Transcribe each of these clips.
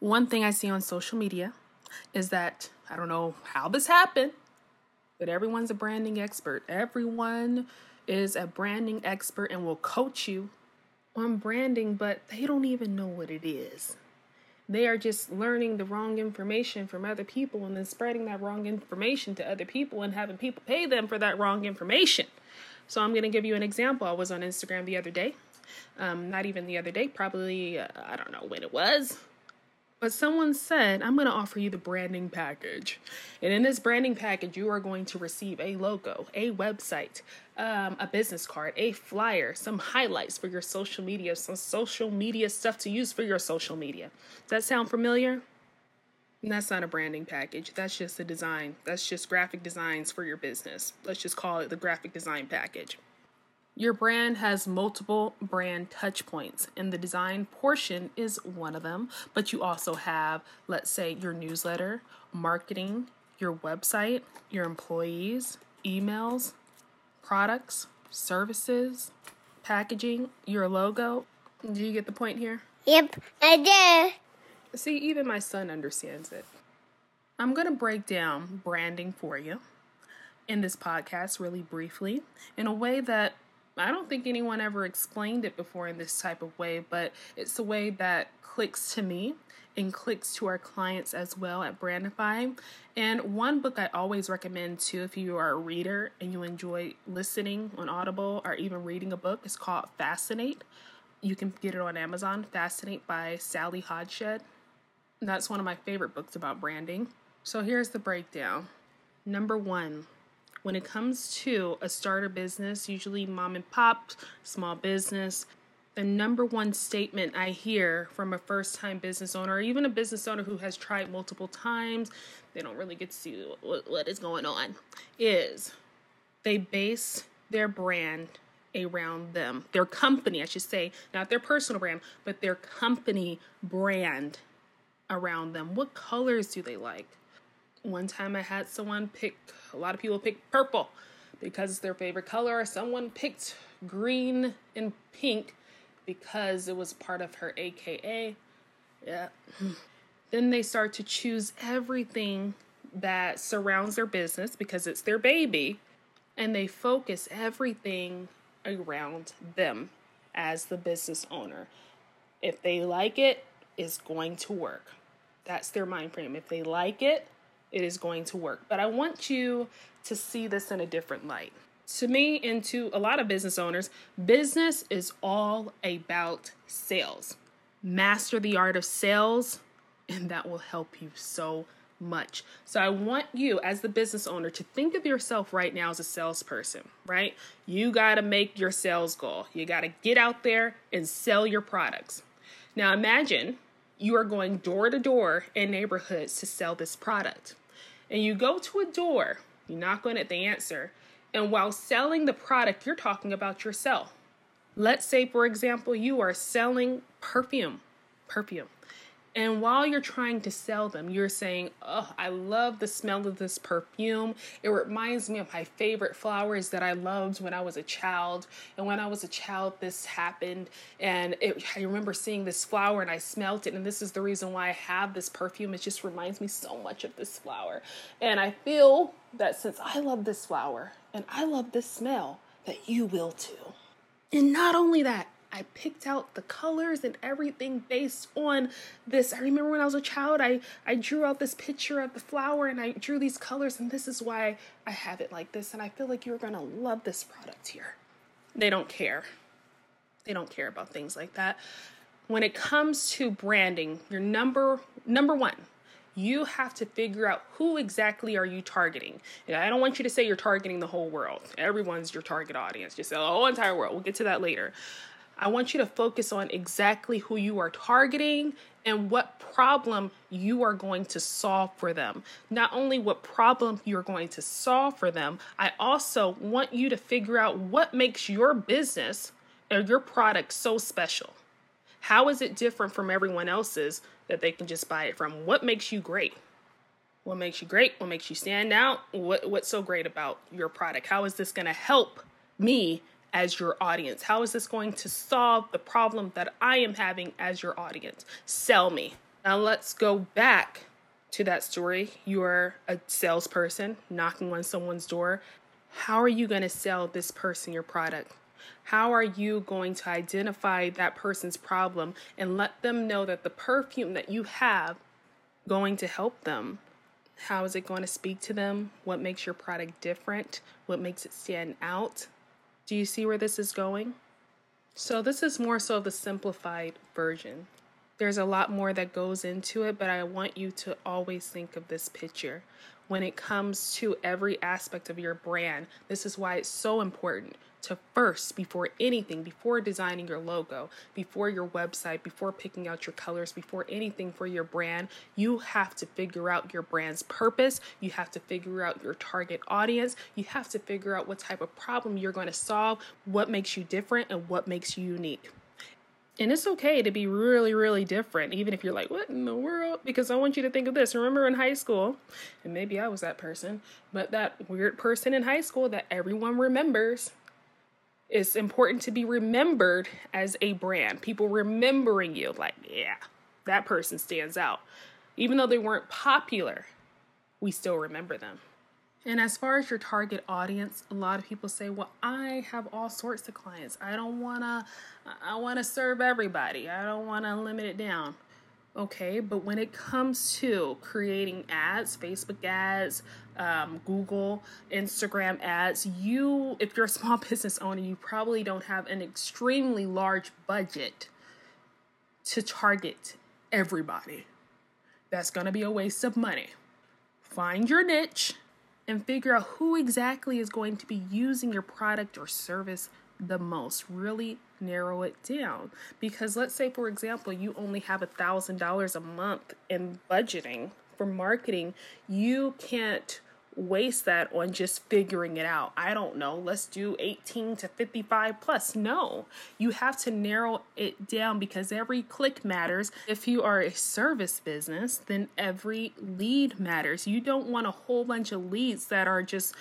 One thing I see on social media is that I don't know how this happened, but everyone's a branding expert. Everyone is a branding expert and will coach you on branding, but they don't even know what it is. They are just learning the wrong information from other people and then spreading that wrong information to other people and having people pay them for that wrong information. So, I'm going to give you an example. I was on Instagram the other day. Um, not even the other day, probably, uh, I don't know when it was, but someone said, I'm going to offer you the branding package. And in this branding package, you are going to receive a logo, a website, um, a business card, a flyer, some highlights for your social media, some social media stuff to use for your social media. Does that sound familiar? That's not a branding package. That's just a design. That's just graphic designs for your business. Let's just call it the graphic design package. Your brand has multiple brand touch points, and the design portion is one of them. But you also have, let's say, your newsletter, marketing, your website, your employees, emails, products, services, packaging, your logo. Do you get the point here? Yep, I do. See, even my son understands it. I'm going to break down branding for you in this podcast really briefly in a way that I don't think anyone ever explained it before in this type of way, but it's a way that clicks to me and clicks to our clients as well at Brandify. And one book I always recommend too, if you are a reader and you enjoy listening on Audible or even reading a book, is called Fascinate. You can get it on Amazon, Fascinate by Sally Hogshead. That's one of my favorite books about branding. So here's the breakdown. Number one, when it comes to a starter business, usually mom and pop, small business, the number one statement I hear from a first time business owner, or even a business owner who has tried multiple times, they don't really get to see what, what is going on, is they base their brand around them, their company, I should say, not their personal brand, but their company brand around them. What colors do they like? One time I had someone pick, a lot of people pick purple because it's their favorite color. Someone picked green and pink because it was part of her AKA. Yeah. then they start to choose everything that surrounds their business because it's their baby and they focus everything around them as the business owner. If they like it, it's going to work. That's their mind frame. If they like it, it is going to work. But I want you to see this in a different light. To me, and to a lot of business owners, business is all about sales. Master the art of sales, and that will help you so much. So I want you as the business owner to think of yourself right now as a salesperson, right? You got to make your sales goal. You got to get out there and sell your products. Now imagine you are going door to door in neighborhoods to sell this product and you go to a door, you knock on it, they answer, and while selling the product, you're talking about yourself. Let's say, for example, you are selling perfume, perfume. And while you're trying to sell them, you're saying, Oh, I love the smell of this perfume. It reminds me of my favorite flowers that I loved when I was a child. And when I was a child, this happened. And it, I remember seeing this flower and I smelt it. And this is the reason why I have this perfume. It just reminds me so much of this flower. And I feel that since I love this flower and I love this smell, that you will too. And not only that, I picked out the colors and everything based on this. I remember when I was a child, I, I drew out this picture of the flower and I drew these colors, and this is why I have it like this. And I feel like you're gonna love this product here. They don't care. They don't care about things like that. When it comes to branding, your number number one, you have to figure out who exactly are you targeting. And I don't want you to say you're targeting the whole world. Everyone's your target audience. Just say the whole entire world. We'll get to that later. I want you to focus on exactly who you are targeting and what problem you are going to solve for them. Not only what problem you're going to solve for them, I also want you to figure out what makes your business or your product so special. How is it different from everyone else's that they can just buy it from? What makes you great? What makes you great? What makes you stand out? What what's so great about your product? How is this going to help me as your audience? How is this going to solve the problem that I am having as your audience? Sell me. Now let's go back to that story. You're a salesperson knocking on someone's door. How are you going to sell this person your product? How are you going to identify that person's problem and let them know that the perfume that you have going to help them? How is it going to speak to them? What makes your product different? What makes it stand out? Do you see where this is going? So, this is more so the simplified version. There's a lot more that goes into it, but I want you to always think of this picture. When it comes to every aspect of your brand, this is why it's so important to first, before anything, before designing your logo, before your website, before picking out your colors, before anything for your brand, you have to figure out your brand's purpose. You have to figure out your target audience. You have to figure out what type of problem you're going to solve, what makes you different, and what makes you unique. And it's okay to be really, really different, even if you're like, what in the world? Because I want you to think of this. Remember in high school, and maybe I was that person, but that weird person in high school that everyone remembers. It's important to be remembered as a brand. People remembering you, like, yeah, that person stands out. Even though they weren't popular, we still remember them. And as far as your target audience, a lot of people say, "Well, I have all sorts of clients. I don't want to I want to serve everybody. I don't want to limit it down." Okay, but when it comes to creating ads, Facebook ads, um, Google, Instagram ads, you, if you're a small business owner, you probably don't have an extremely large budget to target everybody. That's going to be a waste of money. Find your niche and figure out who exactly is going to be using your product or service the most. Really narrow it down. Because let's say, for example, you only have a thousand dollars a month in budgeting for marketing, you can't waste that on just figuring it out. I don't know, let's do 18 to 55 plus. No, you have to narrow it down because every click matters. If you are a service business, then every lead matters. You don't want a whole bunch of leads that are just,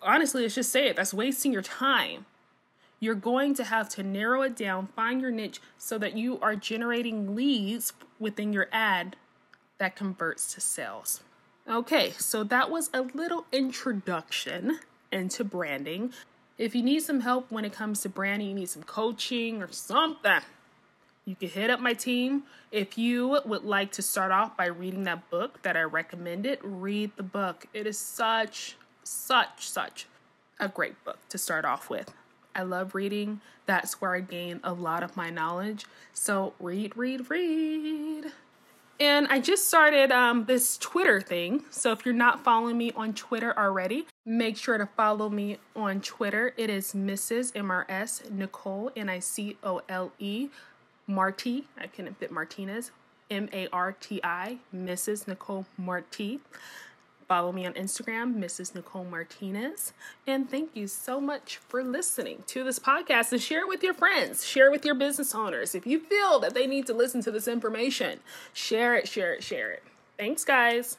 honestly, let's just say it, that's wasting your time. You're going to have to narrow it down, find your niche so that you are generating leads within your ad that converts to sales. Okay, so that was a little introduction into branding. If you need some help when it comes to branding, you need some coaching or something, you can hit up my team. If you would like to start off by reading that book that I recommended, read the book. It is such, such, such a great book to start off with. I love reading. That's where I gain a lot of my knowledge. So read, read, read. And I just started um, this Twitter thing. So if you're not following me on Twitter already, make sure to follow me on Twitter. It is Mrs. MRS Nicole, N I C O L E, Marti. I couldn't fit Martinez. M A R T I, Mrs. Nicole Marti. Follow me on Instagram, Mrs. Nicole Martinez. And thank you so much for listening to this podcast and share it with your friends, share it with your business owners. If you feel that they need to listen to this information, share it, share it, share it. Thanks, guys.